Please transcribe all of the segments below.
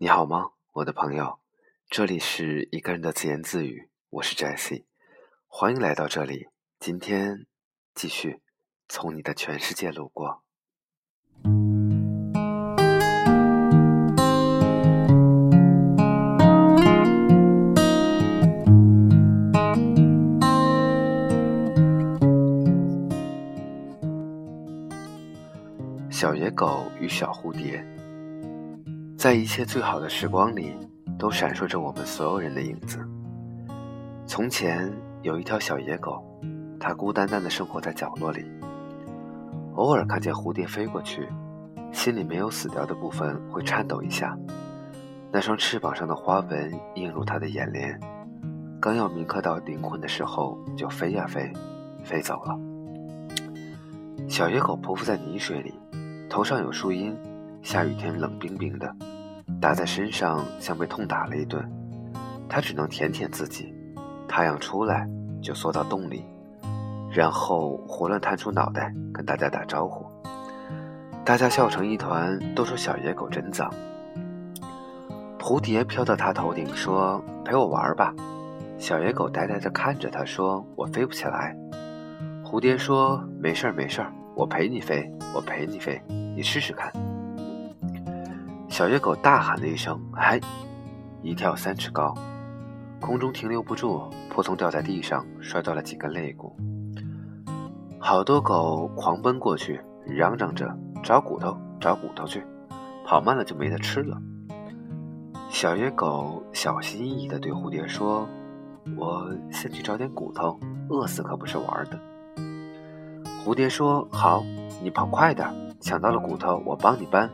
你好吗，我的朋友？这里是一个人的自言自语，我是 Jesse，欢迎来到这里。今天继续从你的全世界路过。小野狗与小蝴蝶，在一切最好的时光里，都闪烁着我们所有人的影子。从前有一条小野狗，它孤单单的生活在角落里。偶尔看见蝴蝶飞过去，心里没有死掉的部分会颤抖一下。那双翅膀上的花纹映入他的眼帘，刚要铭刻到灵魂的时候，就飞呀飞，飞走了。小野狗匍匐在泥水里。头上有树荫，下雨天冷冰冰的，打在身上像被痛打了一顿。他只能舔舔自己，太阳出来就缩到洞里，然后胡乱探出脑袋跟大家打招呼。大家笑成一团，都说小野狗真脏。蝴蝶飘到他头顶说：“陪我玩吧。”小野狗呆呆地看着他说：“我飞不起来。”蝴蝶说：“没事儿，没事儿。”我陪你飞，我陪你飞，你试试看。小野狗大喊了一声：“嗨！”一跳三尺高，空中停留不住，扑通掉在地上，摔断了几根肋骨。好多狗狂奔过去，嚷嚷着找骨头，找骨头去，跑慢了就没得吃了。小野狗小心翼翼地对蝴蝶说：“我先去找点骨头，饿死可不是玩的。”蝴蝶说：“好，你跑快点，抢到了骨头，我帮你搬，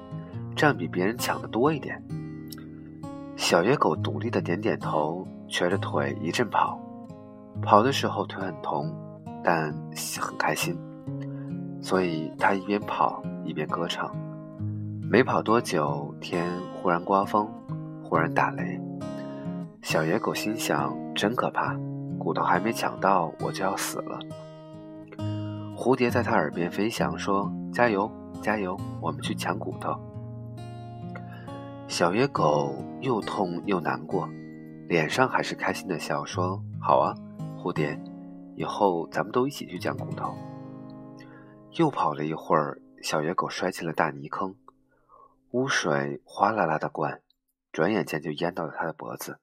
这样比别人抢的多一点。”小野狗独立的点点头，瘸着腿一阵跑。跑的时候腿很疼，但很开心，所以它一边跑一边歌唱。没跑多久，天忽然刮风，忽然打雷。小野狗心想：“真可怕，骨头还没抢到，我就要死了。”蝴蝶在他耳边飞翔，说：“加油，加油，我们去抢骨头。”小野狗又痛又难过，脸上还是开心的笑，说：“好啊，蝴蝶，以后咱们都一起去捡骨头。”又跑了一会儿，小野狗摔进了大泥坑，污水哗啦啦的灌，转眼间就淹到了他的脖子。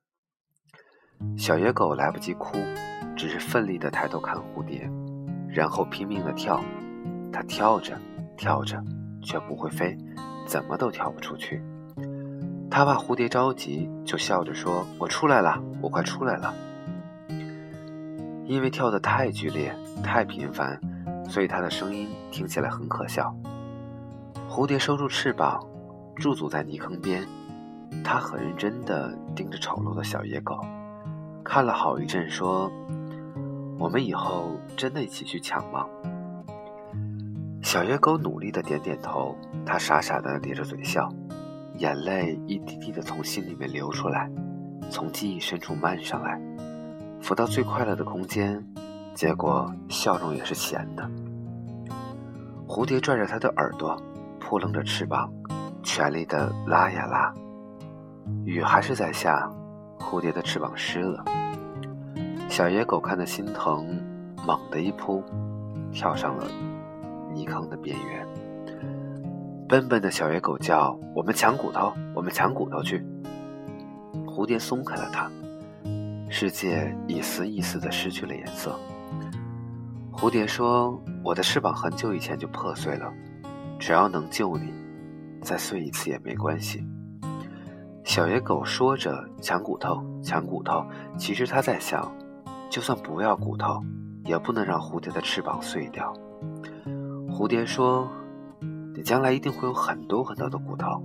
小野狗来不及哭，只是奋力的抬头看蝴蝶。然后拼命的跳，它跳着跳着，却不会飞，怎么都跳不出去。他怕蝴蝶着急，就笑着说：“我出来了，我快出来了。”因为跳得太剧烈、太频繁，所以它的声音听起来很可笑。蝴蝶收住翅膀，驻足在泥坑边，它很认真地盯着丑陋的小野狗，看了好一阵，说。我们以后真的一起去抢吗？小野狗努力的点点头，他傻傻的咧着嘴笑，眼泪一滴滴的从心里面流出来，从记忆深处漫上来，浮到最快乐的空间，结果笑容也是咸的。蝴蝶拽着它的耳朵，扑棱着翅膀，全力的拉呀拉，雨还是在下，蝴蝶的翅膀湿了。小野狗看得心疼，猛地一扑，跳上了泥坑的边缘。笨笨的小野狗叫：“我们抢骨头，我们抢骨头去！”蝴蝶松开了它，世界一丝一丝的失去了颜色。蝴蝶说：“我的翅膀很久以前就破碎了，只要能救你，再碎一次也没关系。”小野狗说着：“抢骨头，抢骨头。”其实它在想。就算不要骨头，也不能让蝴蝶的翅膀碎掉。蝴蝶说：“你将来一定会有很多很多的骨头，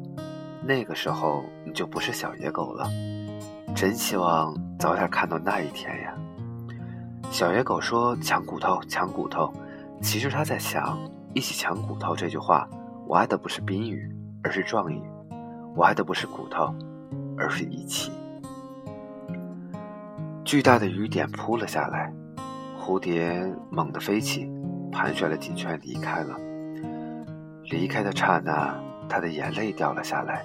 那个时候你就不是小野狗了。真希望早点看到那一天呀。”小野狗说：“抢骨头，抢骨头。”其实他在想：“一起抢骨头这句话，我爱的不是宾语，而是状语；我爱的不是骨头，而是一起。”巨大的雨点扑了下来，蝴蝶猛地飞起，盘旋了几圈，离开了。离开的刹那，他的眼泪掉了下来。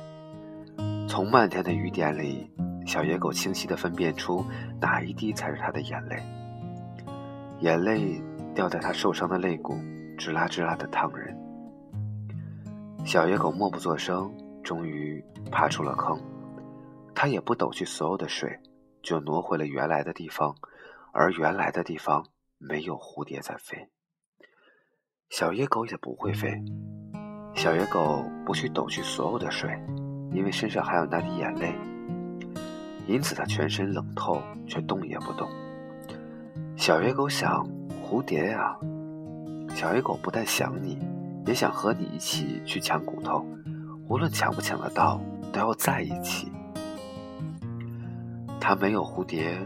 从漫天的雨点里，小野狗清晰地分辨出哪一滴才是他的眼泪。眼泪掉在他受伤的肋骨，吱啦吱啦的烫人。小野狗默不作声，终于爬出了坑。它也不抖去所有的水，就挪回了原来的地方，而原来的地方没有蝴蝶在飞。小野狗也不会飞。小野狗不去抖去所有的水，因为身上还有那滴眼泪，因此它全身冷透，却动也不动。小野狗想：蝴蝶呀，小野狗不但想你，也想和你一起去抢骨头，无论抢不抢得到，都要在一起。它没有蝴蝶，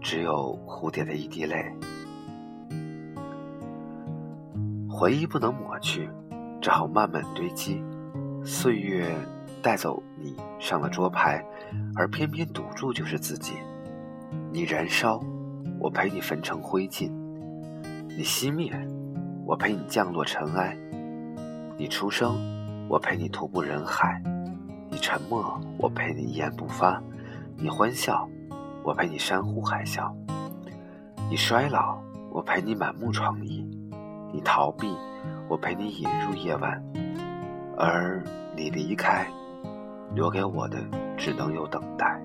只有蝴蝶的一滴泪。回忆不能抹去。只好慢慢堆积，岁月带走你上了桌牌，而偏偏赌注就是自己。你燃烧，我陪你焚成灰烬；你熄灭，我陪你降落尘埃；你出生，我陪你徒步人海；你沉默，我陪你一言不发；你欢笑，我陪你山呼海啸；你衰老，我陪你满目疮痍；你逃避。我陪你引入夜晚，而你离开，留给我的只能有等待。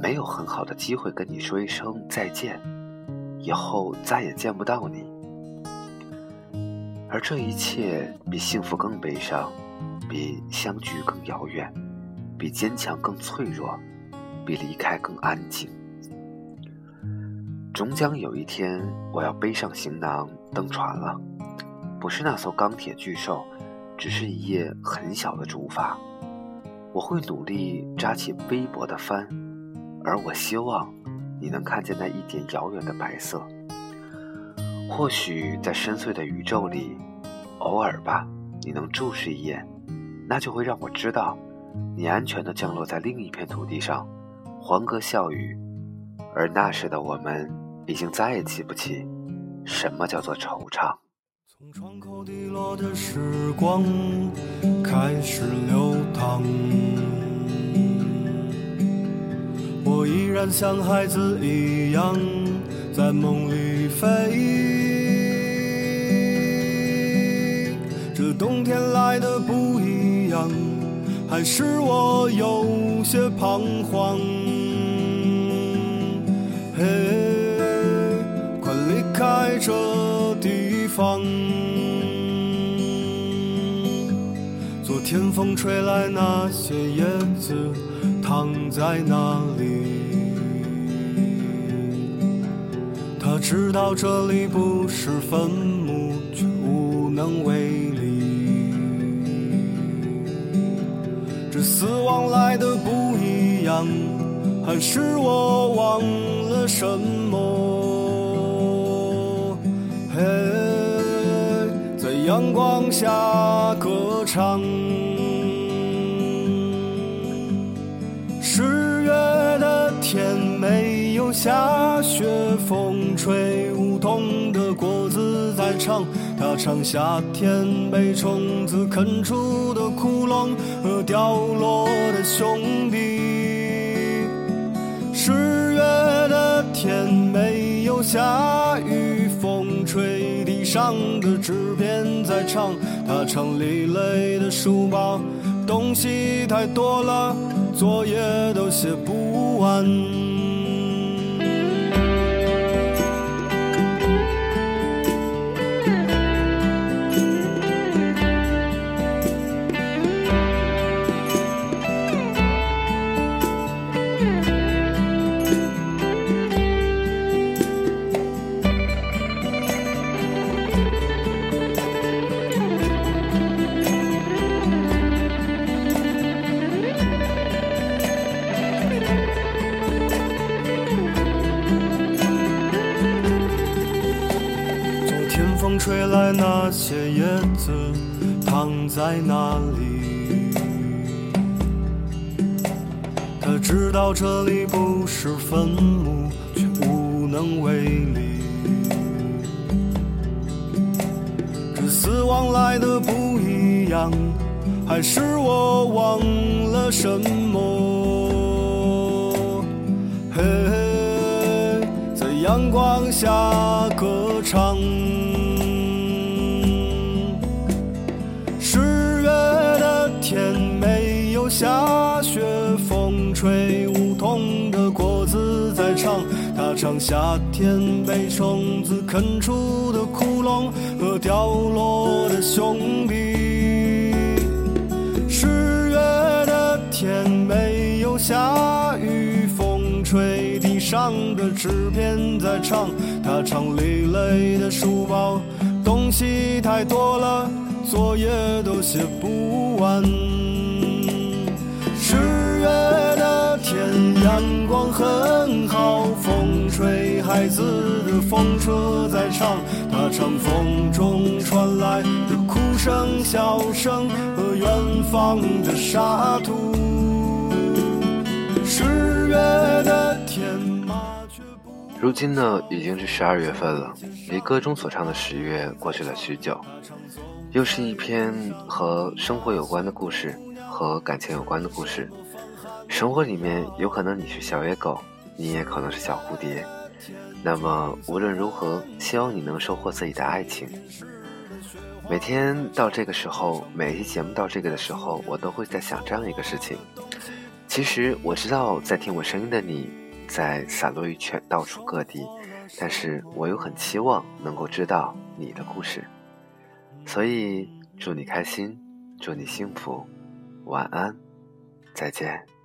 没有很好的机会跟你说一声再见，以后再也见不到你。而这一切比幸福更悲伤，比相聚更遥远，比坚强更脆弱，比离开更安静。终将有一天，我要背上行囊登船了，不是那艘钢铁巨兽，只是一叶很小的竹筏。我会努力扎起微薄的帆，而我希望你能看见那一点遥远的白色。或许在深邃的宇宙里，偶尔吧，你能注视一眼，那就会让我知道，你安全地降落在另一片土地上，欢歌笑语，而那时的我们。已经再也记不起什么叫做惆怅。从窗口滴落的时光开始流淌我依然像孩子一样在梦里飞这冬天来的不一样还是我有些彷徨嘿开这地方，昨天风吹来，那些叶子躺在哪里？他知道这里不是坟墓，却无能为力。这死亡来的不一样，还是我忘了什么？嘿，在阳光下歌唱。十月的天没有下雪，风吹梧桐的果子在唱，它唱夏天被虫子啃出的窟窿和掉落的兄弟。十月的天没有下雨，上的纸片在唱，他唱里累的书包，东西太多了，作业都写不完。风吹来，那些叶子躺在那里？他知道这里不是坟墓，却无能为力。这死亡来的不一样，还是我忘？了什么？它唱夏天被虫子啃出的窟窿和掉落的兄弟。十月的天没有下雨，风吹地上的纸片在唱。它唱累累的书包，东西太多了，作业都写不完。十子的风车在唱，它唱风中传来的哭声、笑声和远方的沙土。十月的天，麻雀不。如今呢，已经是十二月份了，离歌中所唱的十月过去了许久，又是一篇和生活有关的故事，和感情有关的故事。生活里面有可能你是小野狗，你也可能是小蝴蝶。那么无论如何，希望你能收获自己的爱情。每天到这个时候，每一期节目到这个的时候，我都会在想这样一个事情。其实我知道，在听我声音的你，在散落于全到处各地，但是我又很期望能够知道你的故事。所以祝你开心，祝你幸福，晚安，再见。